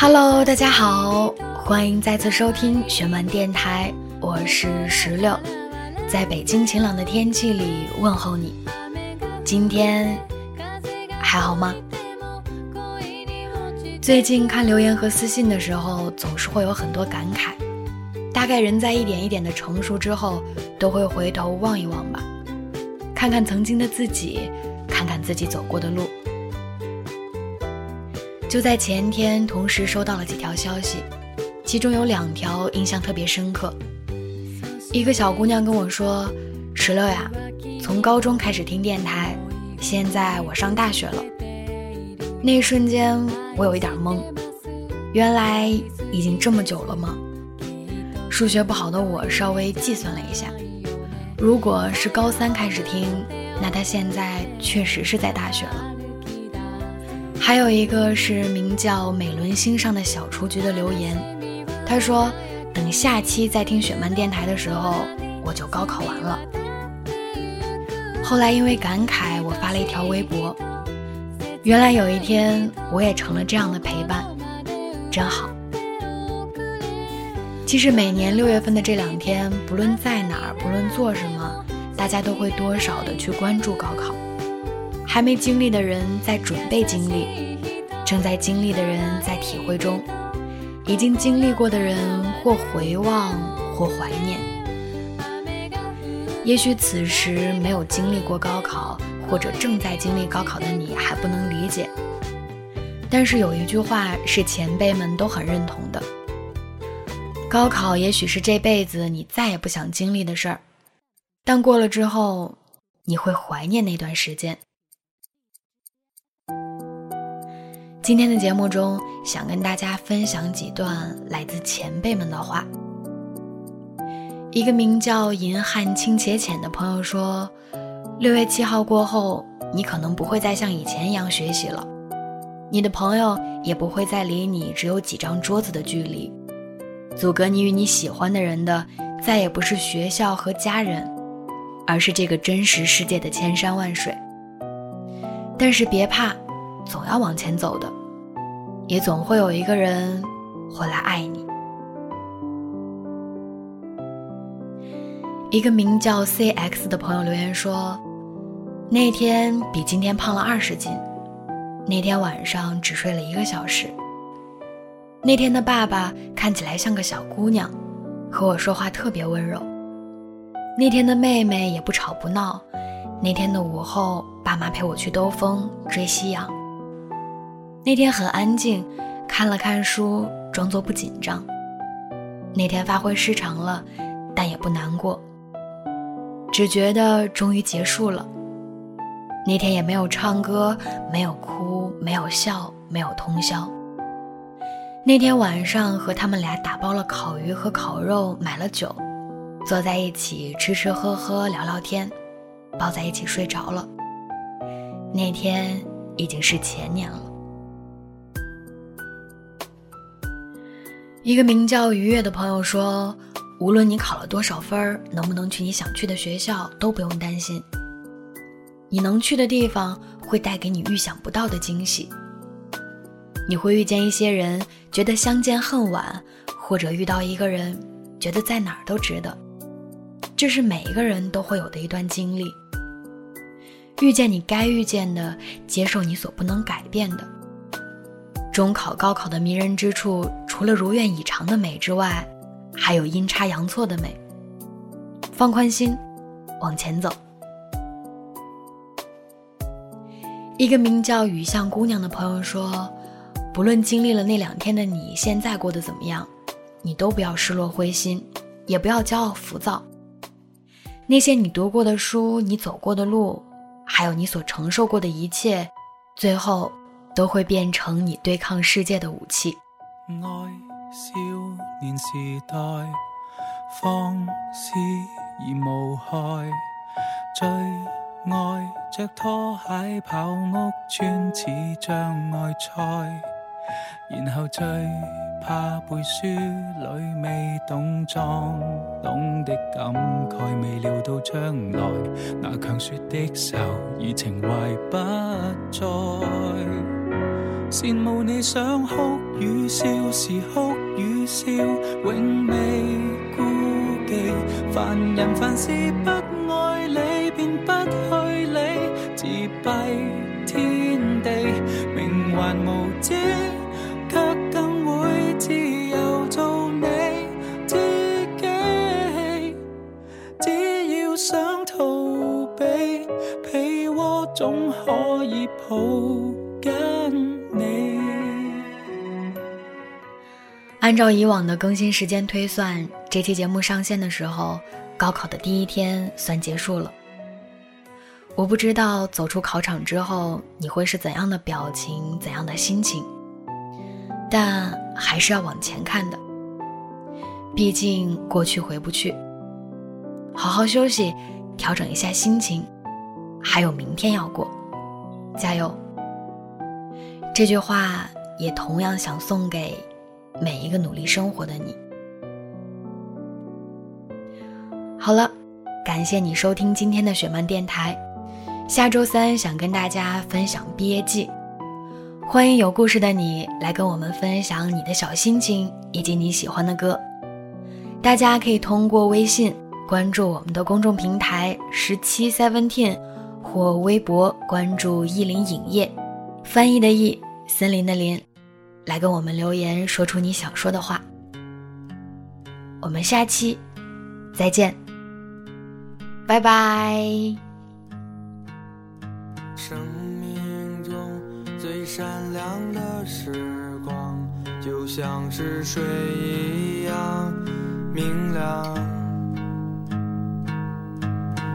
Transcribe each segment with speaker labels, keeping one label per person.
Speaker 1: Hello，大家好，欢迎再次收听玄门电台，我是石榴，在北京晴朗的天气里问候你。今天还好吗？最近看留言和私信的时候，总是会有很多感慨。大概人在一点一点的成熟之后，都会回头望一望吧，看看曾经的自己，看看自己走过的路。就在前天，同时收到了几条消息，其中有两条印象特别深刻。一个小姑娘跟我说：“石榴呀，从高中开始听电台，现在我上大学了。”那一瞬间，我有一点懵，原来已经这么久了吗？数学不好的我稍微计算了一下，如果是高三开始听，那她现在确实是在大学了。还有一个是名叫美伦星上的小雏菊的留言，他说：“等下期再听雪漫电台的时候，我就高考完了。”后来因为感慨，我发了一条微博：“原来有一天我也成了这样的陪伴，真好。”其实每年六月份的这两天，不论在哪儿，不论做什么，大家都会多少的去关注高考。还没经历的人在准备经历，正在经历的人在体会中，已经经历过的人或回望或怀念。也许此时没有经历过高考，或者正在经历高考的你还不能理解。但是有一句话是前辈们都很认同的：高考也许是这辈子你再也不想经历的事儿，但过了之后，你会怀念那段时间。今天的节目中，想跟大家分享几段来自前辈们的话。一个名叫银汉清且浅的朋友说：“六月七号过后，你可能不会再像以前一样学习了，你的朋友也不会再离你只有几张桌子的距离，阻隔你与你喜欢的人的，再也不是学校和家人，而是这个真实世界的千山万水。但是别怕，总要往前走的。”也总会有一个人回来爱你。一个名叫 CX 的朋友留言说：“那天比今天胖了二十斤，那天晚上只睡了一个小时。那天的爸爸看起来像个小姑娘，和我说话特别温柔。那天的妹妹也不吵不闹。那天的午后，爸妈陪我去兜风追夕阳。”那天很安静，看了看书，装作不紧张。那天发挥失常了，但也不难过，只觉得终于结束了。那天也没有唱歌，没有哭，没有笑，没有通宵。那天晚上和他们俩打包了烤鱼和烤肉，买了酒，坐在一起吃吃喝喝聊聊天，抱在一起睡着了。那天已经是前年了。一个名叫愉悦的朋友说：“无论你考了多少分，能不能去你想去的学校，都不用担心。你能去的地方会带给你预想不到的惊喜。你会遇见一些人，觉得相见恨晚，或者遇到一个人，觉得在哪儿都值得。这是每一个人都会有的一段经历。遇见你该遇见的，接受你所不能改变的。中考、高考的迷人之处。”除了如愿以偿的美之外，还有阴差阳错的美。放宽心，往前走。一个名叫雨巷姑娘的朋友说：“不论经历了那两天的你，现在过得怎么样，你都不要失落灰心，也不要骄傲浮躁。那些你读过的书，你走过的路，还有你所承受过的一切，最后都会变成你对抗世界的武器。”爱少年时代，放肆而无害，最爱着拖鞋跑屋村似障碍赛，然后最怕背书里未懂装懂的感慨，未料到将来那强说的手，已情怀不再。
Speaker 2: 羡慕你想哭与笑时哭与笑，永未顾忌。凡人凡事不爱理，便不去理，自闭天地，命还无知，却更会自由做你自己。只要想逃避，被窝总可以抱
Speaker 1: 照以往的更新时间推算，这期节目上线的时候，高考的第一天算结束了。我不知道走出考场之后你会是怎样的表情、怎样的心情，但还是要往前看的。毕竟过去回不去，好好休息，调整一下心情，还有明天要过，加油！这句话也同样想送给。每一个努力生活的你，好了，感谢你收听今天的雪漫电台。下周三想跟大家分享毕业季，欢迎有故事的你来跟我们分享你的小心情以及你喜欢的歌。大家可以通过微信关注我们的公众平台十七 seventeen，或微博关注意林影业，翻译的译，森林的林。来跟我们留言，说出你想说的话。我们下期再见，拜拜。
Speaker 2: 生命中最闪亮的时光，就像是水一样明亮。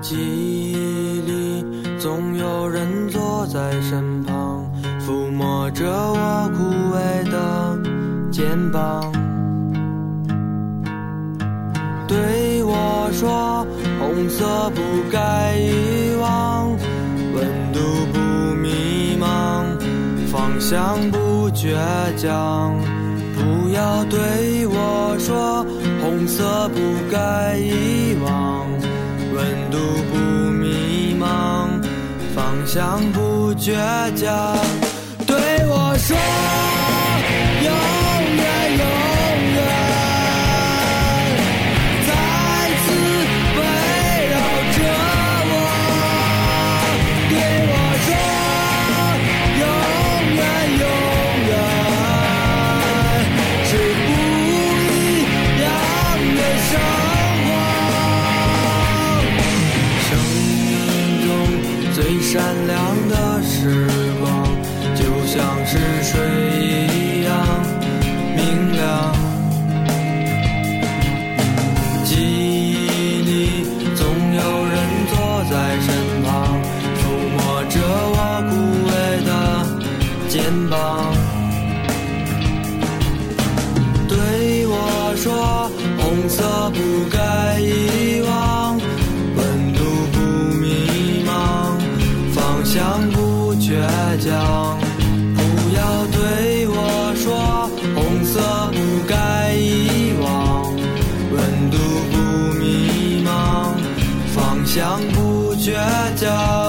Speaker 2: 记忆里总有人坐在身旁。抚摸着我枯对我说：“红色不该遗忘，温度不迷茫，方向不倔强。”不要对我说：“红色不该遗忘，温度不迷茫，方向不倔强。”对我说，肩膀对我说红色不该遗忘温度不迷茫方向不倔强不要对我说红色不该遗忘温度不迷茫方向不倔强。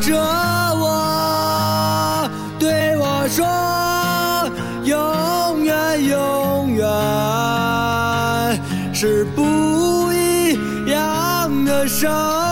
Speaker 2: 着我，对我说，永远永远是不一样的生。